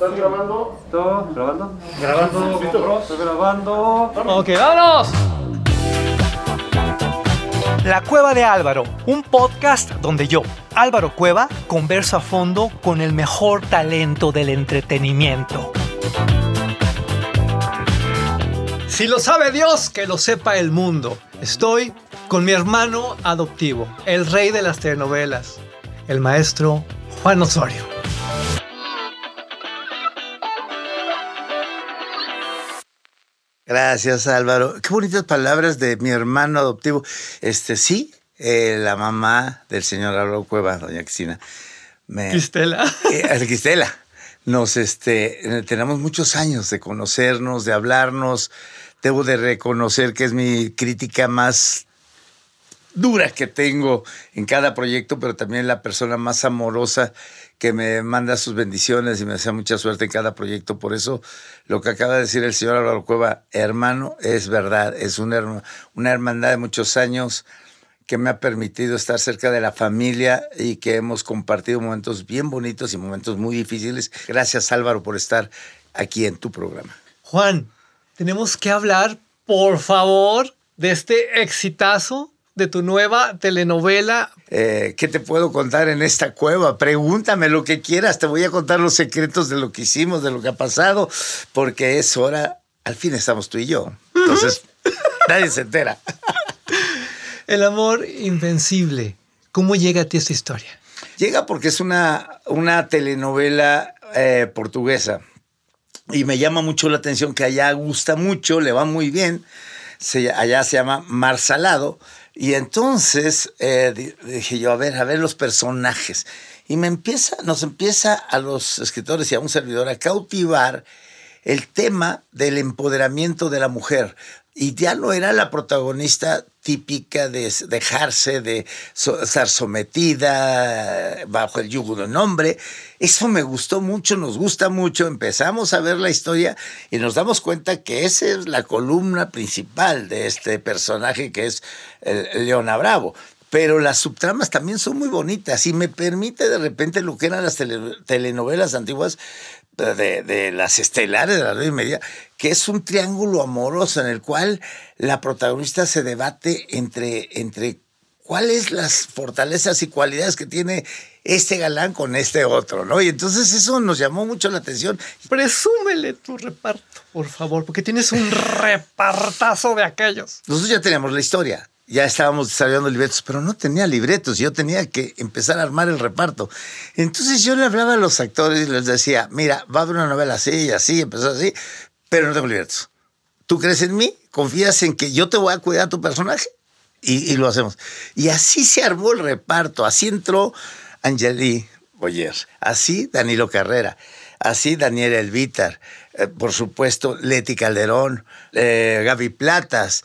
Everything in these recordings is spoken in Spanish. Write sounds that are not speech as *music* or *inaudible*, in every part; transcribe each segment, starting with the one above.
¿Estás grabando? ¿Todo? ¿Grabando? Grabando. Estoy grabando. Ok, vámonos. La Cueva de Álvaro, un podcast donde yo, Álvaro Cueva, converso a fondo con el mejor talento del entretenimiento. Si lo sabe Dios, que lo sepa el mundo. Estoy con mi hermano adoptivo, el rey de las telenovelas, el maestro Juan Osorio. Gracias, Álvaro. Qué bonitas palabras de mi hermano adoptivo. Este, sí, eh, la mamá del señor Álvaro Cueva, doña Cristina. Me, Cristela. *laughs* Eh, Cristela. Nos, este, tenemos muchos años de conocernos, de hablarnos. Debo de reconocer que es mi crítica más dura que tengo en cada proyecto, pero también la persona más amorosa que me manda sus bendiciones y me desea mucha suerte en cada proyecto. Por eso lo que acaba de decir el señor Álvaro Cueva, hermano, es verdad, es una, una hermandad de muchos años que me ha permitido estar cerca de la familia y que hemos compartido momentos bien bonitos y momentos muy difíciles. Gracias Álvaro por estar aquí en tu programa. Juan, tenemos que hablar, por favor, de este exitazo de tu nueva telenovela. Eh, ¿Qué te puedo contar en esta cueva? Pregúntame lo que quieras, te voy a contar los secretos de lo que hicimos, de lo que ha pasado, porque es hora, al fin estamos tú y yo. Entonces, nadie se entera. *laughs* El amor invencible. ¿Cómo llega a ti esta historia? Llega porque es una, una telenovela eh, portuguesa y me llama mucho la atención que allá gusta mucho, le va muy bien. Se, allá se llama Mar Salado. Y entonces eh, dije yo, a ver, a ver los personajes. Y me empieza, nos empieza a los escritores y a un servidor a cautivar el tema del empoderamiento de la mujer. Y ya no era la protagonista típica de dejarse de estar sometida bajo el yugo de un hombre. Eso me gustó mucho, nos gusta mucho. Empezamos a ver la historia y nos damos cuenta que esa es la columna principal de este personaje que es el Leona Bravo pero las subtramas también son muy bonitas y me permite de repente lo que eran las tele, telenovelas antiguas de, de, las estelares de la red media, que es un triángulo amoroso en el cual la protagonista se debate entre, entre cuáles las fortalezas y cualidades que tiene este galán con este otro, ¿no? Y entonces eso nos llamó mucho la atención. Presúmele tu reparto, por favor, porque tienes un repartazo de aquellos. Nosotros ya teníamos la historia ya estábamos desarrollando libretos, pero no tenía libretos, yo tenía que empezar a armar el reparto. Entonces yo le hablaba a los actores y les decía, mira, va a haber una novela así y así, empezó así, pero no tengo libretos. ¿Tú crees en mí? ¿Confías en que yo te voy a cuidar a tu personaje? Y, lo hacemos. Y así se armó el reparto, así entró Angeli Boyer, así Danilo Carrera, así Daniel Elvitar, eh, por supuesto Leti Calderón, eh, Gaby Platas,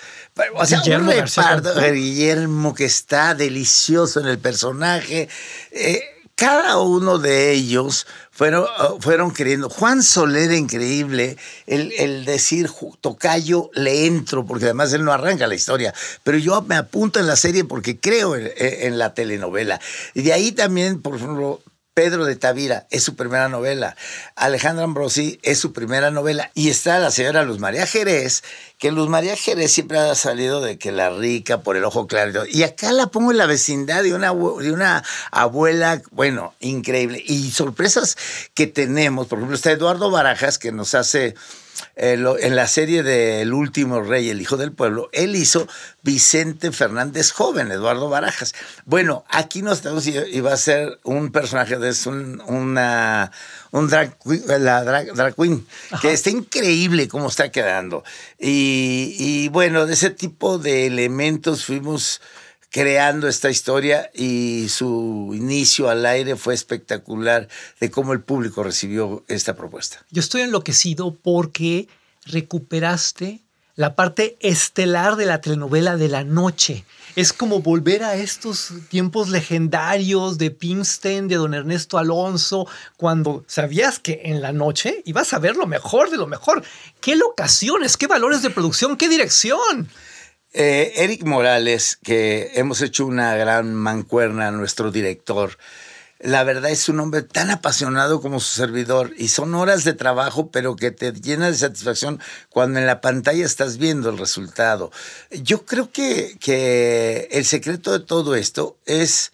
o sea, Guillermo, un reparto, Guillermo que está delicioso en el personaje. Eh, cada uno de ellos fueron, uh, fueron queriendo. Juan Soler, increíble, el, el, decir tocayo le entro, porque además él no arranca la historia, pero yo me apunto en la serie porque creo en, en la telenovela. Y de ahí también, por ejemplo, Pedro de Tavira es su primera novela. Alejandra Ambrosi es su primera novela. Y está la señora Luz María Jerez, que Luz María Jerez siempre ha salido de que la rica por el ojo claro. Y acá la pongo en la vecindad de una, de una abuela, bueno, increíble. Y sorpresas que tenemos. Por ejemplo, está Eduardo Barajas, que nos hace eh, lo, en la serie de El último rey, el hijo del pueblo, él hizo Vicente Fernández joven, Eduardo Barajas. Bueno, aquí nos estamos iba a ser un personaje de un, una un drag, la drag, drag queen, Ajá. que está increíble cómo está quedando. Y, y bueno, de ese tipo de elementos fuimos creando esta historia y su inicio al aire fue espectacular de cómo el público recibió esta propuesta. Yo estoy enloquecido porque recuperaste la parte estelar de la telenovela de la noche. Es como volver a estos tiempos legendarios de Pimstein, de don Ernesto Alonso, cuando sabías que en la noche ibas a ver lo mejor de lo mejor. ¿Qué locaciones, qué valores de producción, qué dirección? Eh, Eric Morales, que hemos hecho una gran mancuerna, nuestro director, la verdad es un hombre tan apasionado como su servidor y son horas de trabajo, pero que te llena de satisfacción cuando en la pantalla estás viendo el resultado. Yo creo que, que el secreto de todo esto es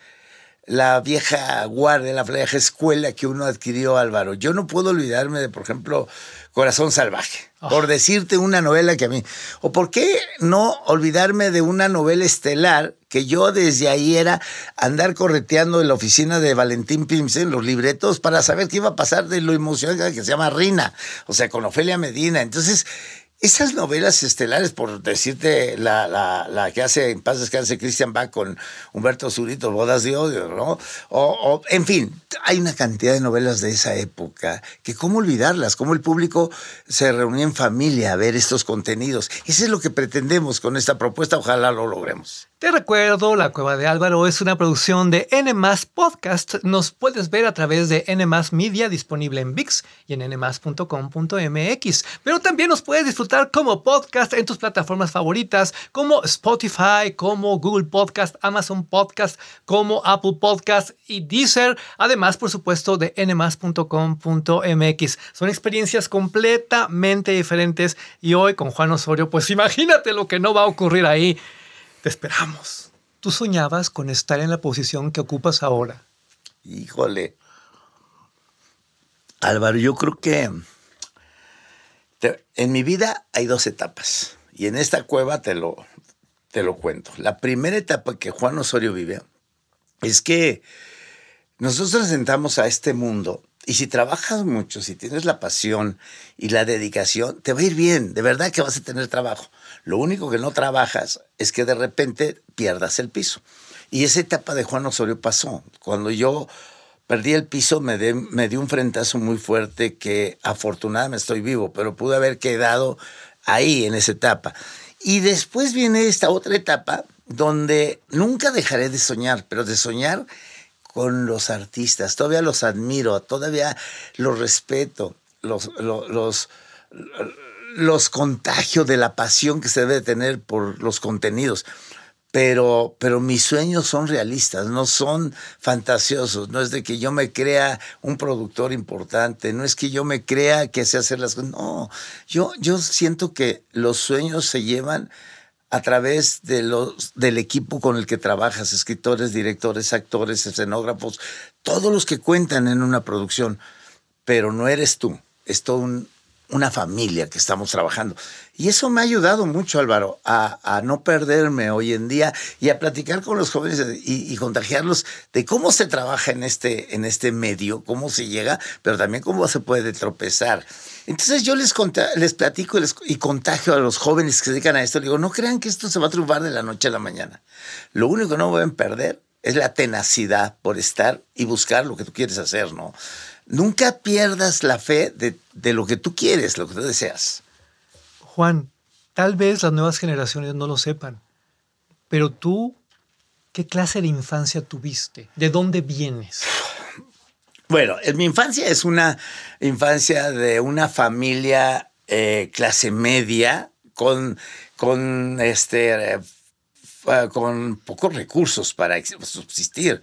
la vieja guardia, la vieja escuela que uno adquirió, Álvaro. Yo no puedo olvidarme de, por ejemplo, Corazón Salvaje, por decirte una novela que a mí... ¿O por qué no olvidarme de una novela estelar que yo desde ahí era andar correteando en la oficina de Valentín Pimsen los libretos para saber qué iba a pasar de lo emocionante que se llama Rina, o sea, con Ofelia Medina. Entonces, esas novelas estelares, por decirte la, la, la que hace en paz descanse Christian Bach con Humberto Zurito, Bodas de Odio, ¿no? O, o, en fin, hay una cantidad de novelas de esa época que cómo olvidarlas, cómo el público se reunía en familia a ver estos contenidos. Eso es lo que pretendemos con esta propuesta, ojalá lo logremos. Te recuerdo, La Cueva de Álvaro es una producción de N Podcast. Nos puedes ver a través de N Media, disponible en VIX y en nmas.com.mx. Pero también nos puedes disfrutar como podcast en tus plataformas favoritas, como Spotify, como Google Podcast, Amazon Podcast, como Apple Podcast y Deezer. Además, por supuesto, de nmas.com.mx. Son experiencias completamente diferentes y hoy con Juan Osorio, pues imagínate lo que no va a ocurrir ahí. Te esperamos. ¿Tú soñabas con estar en la posición que ocupas ahora? Híjole. Álvaro, yo creo que en mi vida hay dos etapas. Y en esta cueva te lo, te lo cuento. La primera etapa que Juan Osorio vive es que nosotros entramos a este mundo y si trabajas mucho, si tienes la pasión y la dedicación, te va a ir bien. De verdad que vas a tener trabajo. Lo único que no trabajas es que de repente pierdas el piso. Y esa etapa de Juan Osorio pasó. Cuando yo perdí el piso, me, de, me dio un frentazo muy fuerte que afortunadamente estoy vivo, pero pude haber quedado ahí en esa etapa. Y después viene esta otra etapa donde nunca dejaré de soñar, pero de soñar con los artistas. Todavía los admiro, todavía los respeto, los, los, los, los contagio de la pasión que se debe tener por los contenidos. Pero, pero mis sueños son realistas, no son fantasiosos. No es de que yo me crea un productor importante, no es que yo me crea que sé hacer las cosas. No, yo, yo siento que los sueños se llevan a través de los, del equipo con el que trabajas, escritores, directores, actores, escenógrafos, todos los que cuentan en una producción. Pero no eres tú, es todo un, una familia que estamos trabajando. Y eso me ha ayudado mucho, Álvaro, a, no perderme hoy en día y a platicar con los jóvenes y, contagiarlos de cómo se trabaja en este, en este medio, cómo se llega, pero también cómo se puede tropezar. Entonces yo les, les platico y, contagio a los jóvenes que se dedican a esto. Les digo, no crean que esto se va a triunfar de la noche a la mañana. Lo único que no pueden perder es la tenacidad por estar y buscar lo que tú quieres hacer, ¿no? Nunca pierdas la fe de, de, lo que tú quieres, lo que tú deseas. Juan, tal vez las nuevas generaciones no lo sepan, pero tú, ¿qué clase de infancia tuviste? ¿De dónde vienes? Bueno, en mi infancia es una infancia de una familia eh, clase media con, con, este, uh, con pocos recursos para subsistir,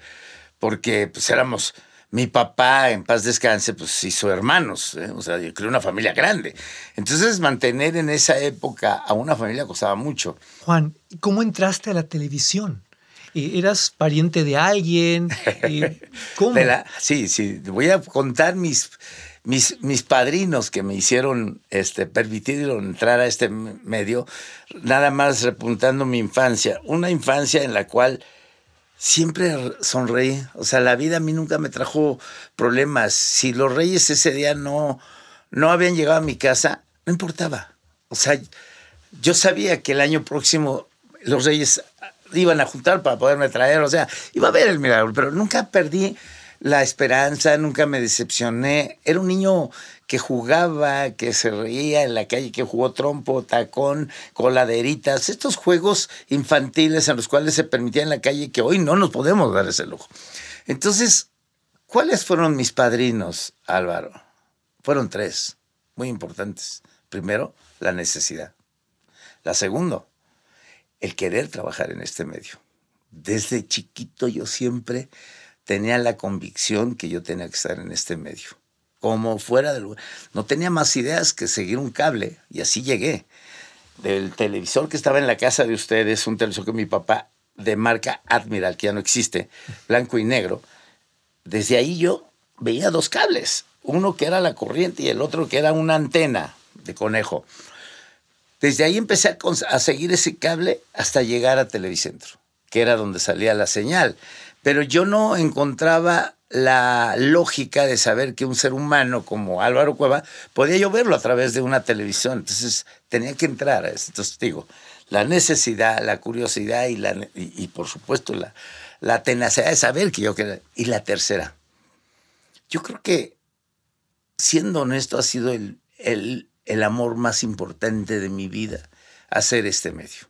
porque pues éramos mi papá, en paz descanse, pues hizo hermanos, ¿eh? o sea, yo creo una familia grande. Entonces, mantener en esa época a una familia costaba mucho. Juan, ¿cómo entraste a la televisión? ¿Eras pariente de alguien? *laughs* ¿Cómo? De la, sí, sí, voy a contar mis, mis, mis padrinos que me hicieron, este, permitieron entrar a este medio, nada más repuntando mi infancia, una infancia en la cual siempre sonreí. O sea, la vida a mí nunca me trajo problemas. Si los reyes ese día no, no habían llegado a mi casa, no importaba. O sea, yo sabía que el año próximo los reyes iban a juntar para poderme traer. O sea, iba a ver el milagro, pero nunca perdí la esperanza, nunca me decepcioné. Era un niño que jugaba, que se reía en la calle, que jugó trompo, tacón, coladeritas, estos juegos infantiles en los cuales se permitía en la calle que hoy no nos podemos dar ese lujo. Entonces, ¿cuáles fueron mis padrinos, Álvaro? Fueron tres, muy importantes. Primero, la necesidad. La segunda, el querer trabajar en este medio. Desde chiquito yo siempre tenía la convicción que yo tenía que estar en este medio. Como fuera del lugar. No tenía más ideas que seguir un cable y así llegué. Del televisor que estaba en la casa de ustedes, un televisor que mi papá de marca Admiral, que ya no existe, blanco y negro. Desde ahí yo veía dos cables, uno que era la corriente y el otro que era una antena de conejo. Desde ahí empecé a, a seguir ese cable hasta llegar a Televicentro, que era donde salía la señal. Pero yo no encontraba la lógica de saber que un ser humano como Álvaro Cueva podía yo verlo a través de una televisión. Entonces tenía que entrar. Entonces digo, la necesidad, la curiosidad y, la, y, por supuesto la, la tenacidad de saber que yo quería. Y la tercera, yo creo que, siendo honesto, ha sido el, el, el amor más importante de mi vida, hacer este medio.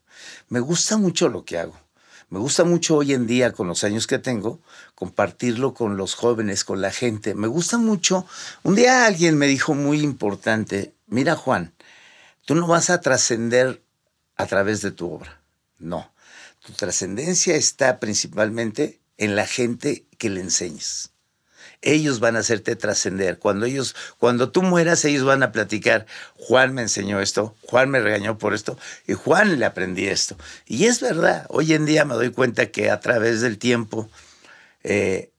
Me gusta mucho lo que hago. Me gusta mucho hoy en día, con los años que tengo, compartirlo con los jóvenes, con la gente. Me gusta mucho. Un día alguien me dijo muy importante, mira Juan, tú no vas a trascender a través de tu obra. No, tu trascendencia está principalmente en la gente que le enseñes. Ellos van a hacerte trascender. Cuando ellos, cuando tú mueras, ellos van a platicar. Juan me enseñó esto, Juan me regañó por esto y Juan le aprendí esto. Y es verdad. Hoy en día me doy cuenta que a través del tiempo eh,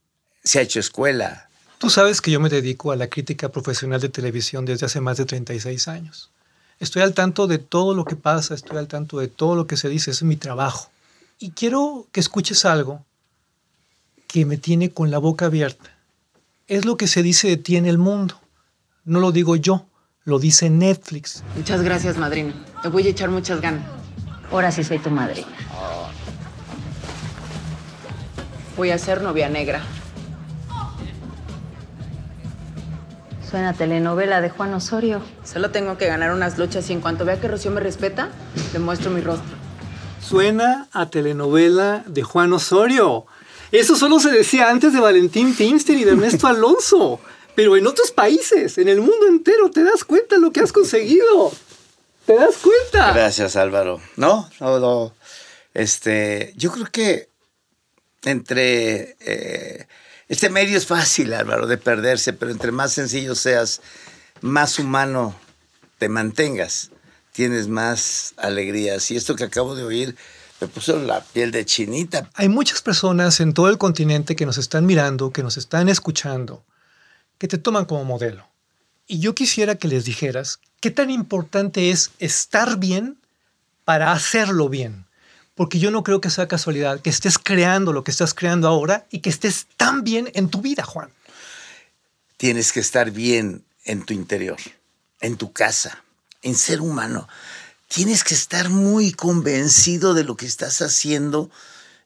se ha hecho escuela. Tú sabes que yo me dedico a la crítica profesional de televisión desde hace más de 36 años. Estoy al tanto de todo lo que pasa, estoy al tanto de todo lo que se dice, es mi trabajo. Y quiero que escuches algo que me tiene con la boca abierta. Es lo que se dice de ti en el mundo. No lo digo yo, lo dice Netflix. Muchas gracias, madrina. Te voy a echar muchas ganas. Ahora sí soy tu madrina. Voy a ser novia negra. Suena telenovela de Juan Osorio. Solo tengo que ganar unas luchas y en cuanto vea que Rocío me respeta, le muestro mi rostro. Suena a telenovela de Juan Osorio. Eso solo se decía antes de Valentín Pinster y de Ernesto *laughs* Alonso. Pero en otros países, en el mundo entero, te das cuenta de lo que has conseguido. ¿Te das cuenta? Gracias, Álvaro. No, no, no. Este, yo creo que entre eh, este medio es fácil, Álvaro, de perderse, pero entre más sencillo seas, más humano te mantengas, tienes más alegrías. Y esto que acabo de oír me puso la piel de chinita. Hay muchas personas en todo el continente que nos están mirando, que nos están escuchando, que te toman como modelo. Y yo quisiera que les dijeras qué tan importante es estar bien para hacerlo bien porque yo no creo que sea casualidad que estés creando lo que estás creando ahora y que estés tan bien en tu vida, Juan. Tienes que estar bien en tu interior, en tu casa, en ser humano. Tienes que estar muy convencido de lo que estás haciendo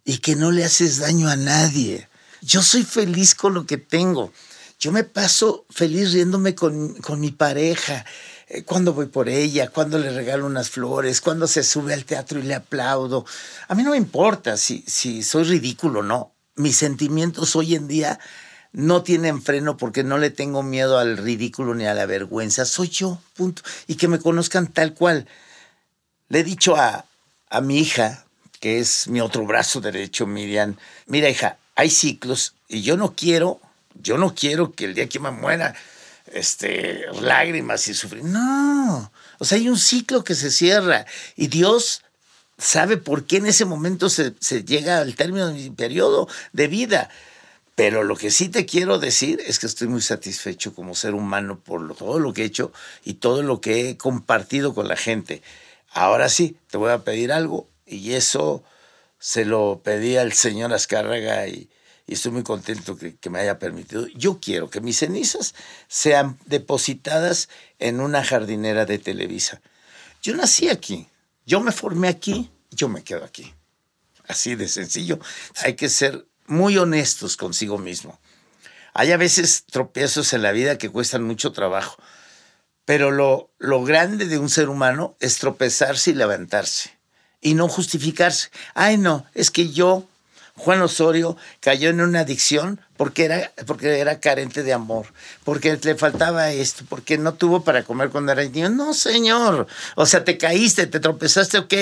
y que no le haces daño a nadie. Yo soy feliz con lo que tengo. Yo me paso feliz riéndome con, con mi pareja eh, cuando voy por ella, cuando le regalo unas flores, cuando se sube al teatro y le aplaudo. A mí no me importa si, si soy ridículo o no. Mis sentimientos hoy en día no tienen freno porque no le tengo miedo al ridículo ni a la vergüenza. Soy yo, punto. Y que me conozcan tal cual. Le he dicho a, a mi hija, que es mi otro brazo derecho, Miriam, mira hija, hay ciclos y yo no quiero, yo no quiero que el día que me muera este, lágrimas y sufrir. No, o sea, hay un ciclo que se cierra y Dios sabe por qué en ese momento se, se llega al término de mi periodo de vida. Pero lo que sí te quiero decir es que estoy muy satisfecho como ser humano por todo lo que he hecho y todo lo que he compartido con la gente. Ahora sí, te voy a pedir algo y eso se lo pedí al señor Azcárraga y, estoy muy contento que, que, me haya permitido. Yo quiero que mis cenizas sean depositadas en una jardinera de Televisa. Yo nací aquí, yo me formé aquí, yo me quedo aquí. Así de sencillo. Hay que ser muy honestos consigo mismo. Hay a veces tropiezos en la vida que cuestan mucho trabajo, pero lo, lo grande de un ser humano es tropezarse y levantarse y no justificarse. Ay, no, es que yo Juan Osorio cayó en una adicción porque era, porque era carente de amor, porque le faltaba esto, porque no tuvo para comer cuando era niño. No, señor. O sea, te caíste, te tropezaste, ok.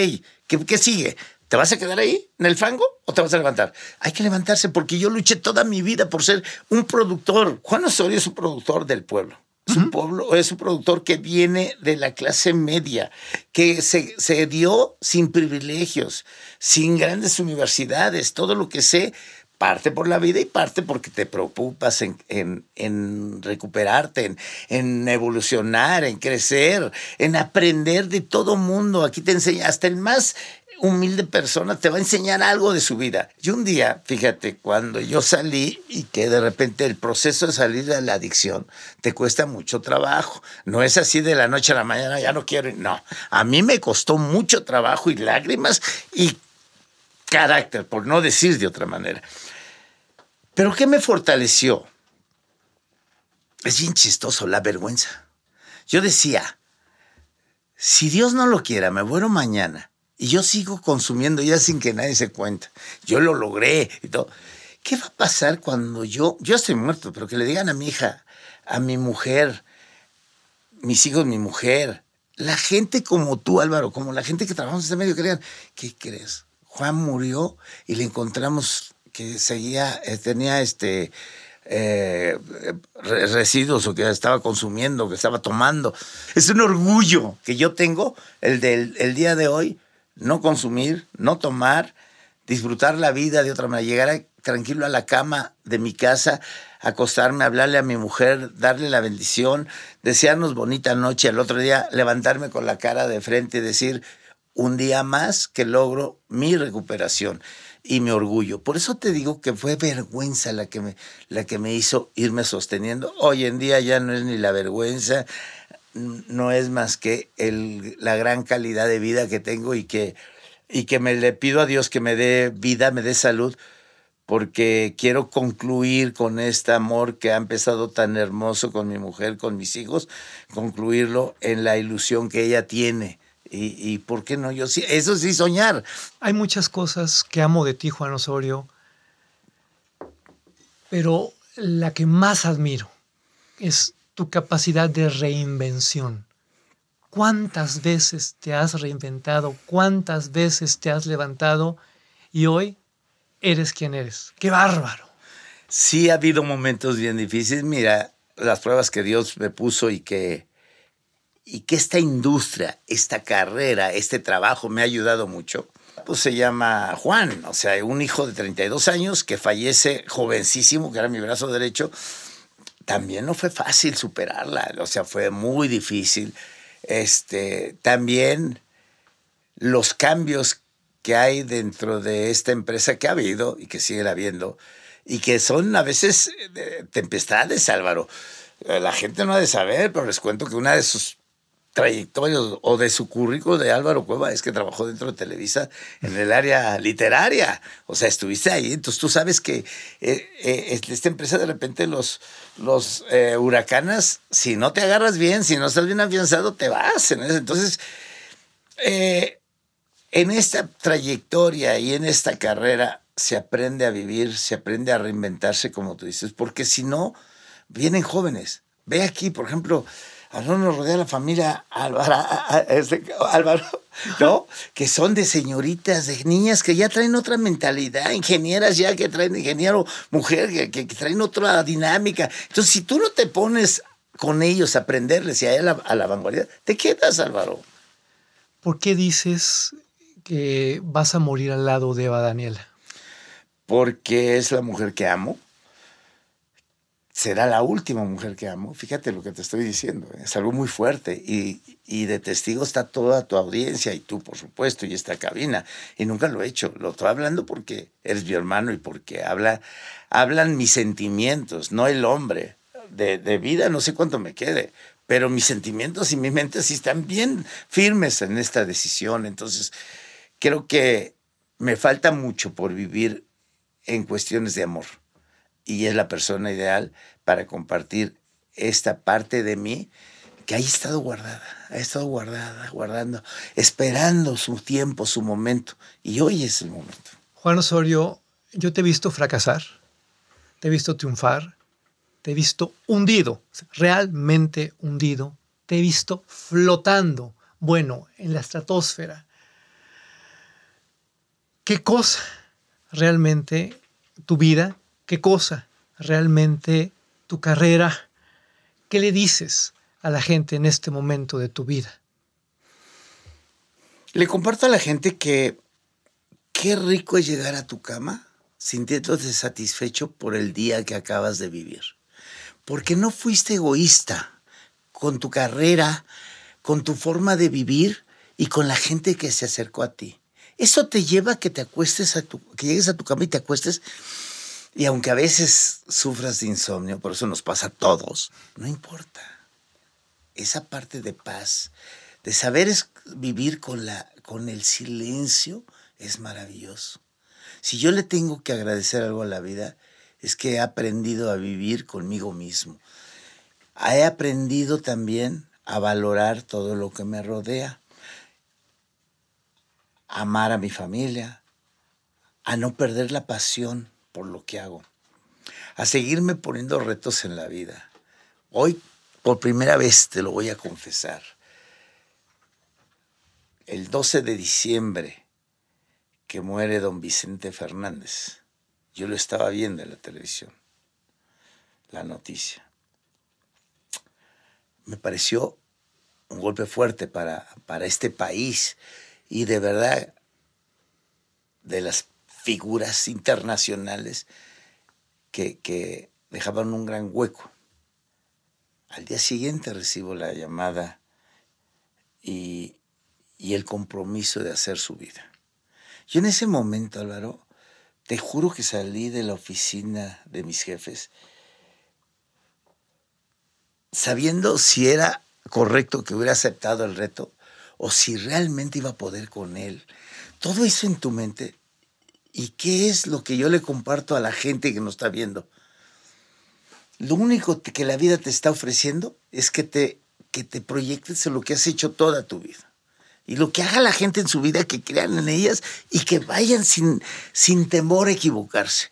¿Qué, qué sigue? ¿Te vas a quedar ahí en el fango o te vas a levantar? Hay que levantarse porque yo luché toda mi vida por ser un productor. Juan Osorio es un productor del pueblo. Es un pueblo, es un productor que viene de la clase media, que se, se dio sin privilegios, sin grandes universidades, todo lo que sé, parte por la vida y parte porque te preocupas en, en- en recuperarte, en, en evolucionar, en crecer, en aprender de todo mundo. Aquí te enseña, hasta el más humilde persona te va a enseñar algo de su vida. Y un día, fíjate, cuando yo salí y que de repente el proceso de salir de la adicción te cuesta mucho trabajo. No es así de la noche a la mañana, ya no quiero. No, a mí me costó mucho trabajo y lágrimas y carácter, por no decir de otra manera. Pero ¿qué me fortaleció? Es bien chistoso, la vergüenza. Yo decía, si Dios no lo quiera, me muero mañana y yo sigo consumiendo ya sin que nadie se cuenta. Yo lo logré y todo. ¿Qué va a pasar cuando yo, yo estoy muerto, pero que le digan a mi hija, a mi mujer, mis hijos, mi mujer, la gente como tú, Álvaro, como la gente que trabajamos en este medio, que digan, ¿qué crees? Juan murió y le encontramos que seguía, eh, tenía este eh, re- residuos o que estaba consumiendo, que estaba tomando. Es un orgullo que yo tengo el del el día de hoy, no consumir, no tomar, disfrutar la vida de otra manera, llegar tranquilo a la cama de mi casa, acostarme, hablarle a mi mujer, darle la bendición, desearnos bonita noche, al otro día levantarme con la cara de frente y decir, un día más que logro mi recuperación y mi orgullo. Por eso te digo que fue vergüenza la que me, la que me hizo irme sosteniendo. Hoy en día ya no es ni la vergüenza, no es más que la gran calidad de vida que tengo y que, y que me le pido a Dios que me dé vida, me dé salud, porque quiero concluir con este amor que ha empezado tan hermoso con mi mujer, con mis hijos, concluirlo en la ilusión que ella tiene. Y, y ¿por qué no? Yo sí, eso sí soñar. Hay muchas cosas que amo de ti, Juan Osorio, pero la que más admiro es tu capacidad de reinvención. ¿Cuántas veces te has reinventado? ¿Cuántas veces te has levantado? Y hoy eres quien eres. ¡Qué bárbaro! Sí ha habido momentos bien difíciles. Mira, las pruebas que Dios me puso y que, y que esta industria, esta carrera, este trabajo me ha ayudado mucho. Pues se llama Juan, o sea, un hijo de 32 años que fallece jovencísimo, que era mi brazo derecho. También no fue fácil superarla, o sea, fue muy difícil. Este, también los cambios que hay dentro de esta empresa que ha habido y que sigue habiendo y que son a veces eh, tempestades, Álvaro. Eh, La gente no ha de saber, pero les cuento que una de sus trayectorias o de su currículo de Álvaro Cueva es que trabajó dentro de Televisa en el área literaria. O sea, estuviste ahí, entonces tú sabes que eh, eh, esta empresa de repente los, los eh, huracanas, si no te agarras bien, si no estás bien afianzado, te vas. Entonces, eh, en esta trayectoria y en esta carrera se aprende a vivir, se aprende a reinventarse, como tú dices, porque si no, vienen jóvenes. Ve aquí, por ejemplo, no nos rodea la familia Álvaro, este, Álvaro, ¿no? Que son de señoritas, de niñas que ya traen otra mentalidad, ingenieras ya que traen ingeniero mujer, que, que- que traen otra dinámica. Entonces, si tú no te pones con ellos a aprenderles y a, la, a la vanguardia, te quedas, Álvaro. ¿Por qué dices que vas a morir al lado de Eva Daniela? porque es la mujer que amo. Será la última mujer que amo. Fíjate lo que te estoy diciendo. ¿eh? Es algo muy fuerte. Y, y de testigo está toda tu audiencia y tú, por supuesto, y esta cabina. Y nunca lo he hecho. Lo estoy hablando porque eres mi hermano y porque habla, hablan mis sentimientos, no el hombre. De, de vida no sé cuánto me quede. Pero mis sentimientos y mi mente sí están bien firmes en esta decisión. Entonces, creo que me falta mucho por vivir en cuestiones de amor. Y es la persona ideal para compartir esta parte de mí que ha estado guardada, ha estado guardada, guardando, esperando su tiempo, su momento. Y hoy es el momento. Juan Osorio, yo te he visto fracasar, te he visto triunfar, te he visto hundido, realmente hundido, te he visto flotando, bueno, en la estratosfera. ¿Qué cosa realmente tu vida? ¿Qué cosa realmente tu carrera? ¿Qué le dices a la gente en este momento de tu vida? Le comparto a la gente que qué rico es llegar a tu cama sintiéndote satisfecho por el día que acabas de vivir. Porque no fuiste egoísta con tu carrera, con tu forma de vivir y con la gente que se acercó a ti. Eso te lleva a que te acuestes a tu, que llegues a tu cama y te acuestes. Y aunque a veces sufras de insomnio, por eso nos pasa a todos, no importa. Esa parte de paz, de saber es- vivir con, la, con el silencio, es maravilloso. Si yo le tengo que agradecer algo a la vida, es que he aprendido a vivir conmigo mismo. He aprendido también a valorar todo lo que me rodea, amar a mi familia, a no perder la pasión por lo que hago, a seguirme poniendo retos en la vida. Hoy, por primera vez, te lo voy a confesar. El 12 de diciembre que muere don Vicente Fernández, yo lo estaba viendo en la televisión, la noticia. Me pareció un golpe fuerte para, para este país y de verdad de las figuras internacionales que, dejaban un gran hueco. Al día siguiente recibo la llamada y, y el compromiso de hacer su vida. Yo en ese momento, Álvaro, te juro que salí de la oficina de mis jefes sabiendo si era correcto que hubiera aceptado el reto o si realmente iba a poder con él. Todo eso en tu mente. ¿Y qué es lo que yo le comparto a la gente que nos está viendo? Lo único que la vida te está ofreciendo es que te, que te proyectes en lo que has hecho toda tu vida. Y lo que haga la gente en su vida, que crean en ellas y que vayan sin, sin temor a equivocarse.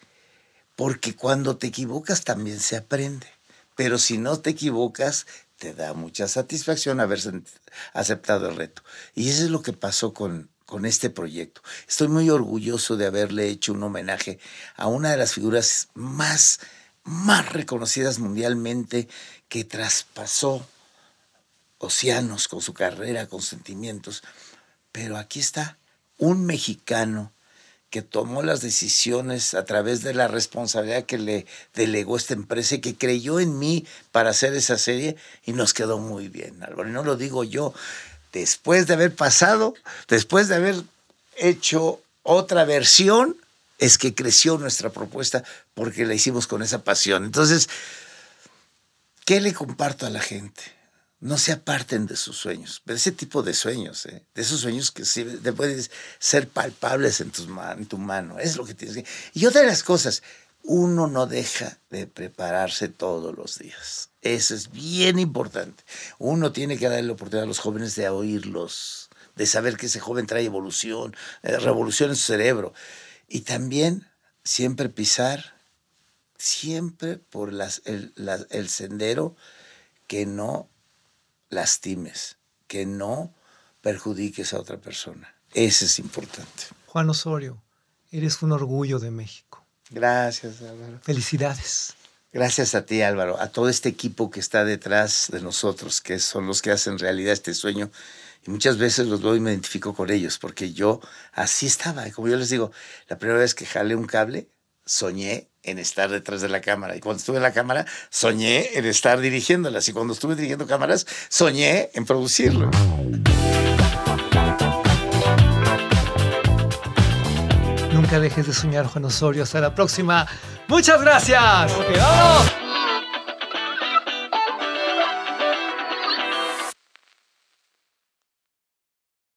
Porque cuando te equivocas también se aprende. Pero si no te equivocas, te da mucha satisfacción haber aceptado el reto. Y eso es lo que pasó con, con este proyecto. Estoy muy orgulloso de haberle hecho un homenaje a una de las figuras más, más reconocidas mundialmente que traspasó océanos con su carrera, con sentimientos. Pero aquí está un mexicano que tomó las decisiones a través de la responsabilidad que le delegó esta empresa y que creyó en mí para hacer esa serie y nos quedó muy bien, Álvaro. Y no lo digo yo, después de haber pasado, después de haber hecho otra versión, es que creció nuestra propuesta porque la hicimos con esa pasión. Entonces, ¿qué le comparto a la gente? No se aparten de sus sueños, pero ese tipo de sueños, ¿eh? de esos sueños que sí te pueden ser palpables en, en tu mano, es lo que tienes que... Y otra de las cosas, uno no deja de prepararse todos los días. Eso es bien importante. Uno tiene que darle la oportunidad a los jóvenes de oírlos, de saber que ese joven trae evolución, eh, revolución en su cerebro. Y también siempre pisar, siempre por el, el sendero que no lastimes, que no perjudiques a otra persona. Eso es importante. Juan Osorio, eres un orgullo de México. Gracias, Álvaro. Felicidades. Gracias a ti, Álvaro, a todo este equipo que está detrás de nosotros, que son los que hacen realidad este sueño. Y muchas veces los veo y me identifico con ellos, porque yo así estaba. Como yo les digo, la primera vez que jalé un cable, soñé en estar detrás de la cámara. Y cuando estuve en la cámara, soñé en estar dirigiéndolas. Y cuando estuve dirigiendo cámaras, soñé en producirlo. Nunca dejes de soñar, Juan Osorio. Hasta la próxima. Muchas gracias. Ok, vámonos.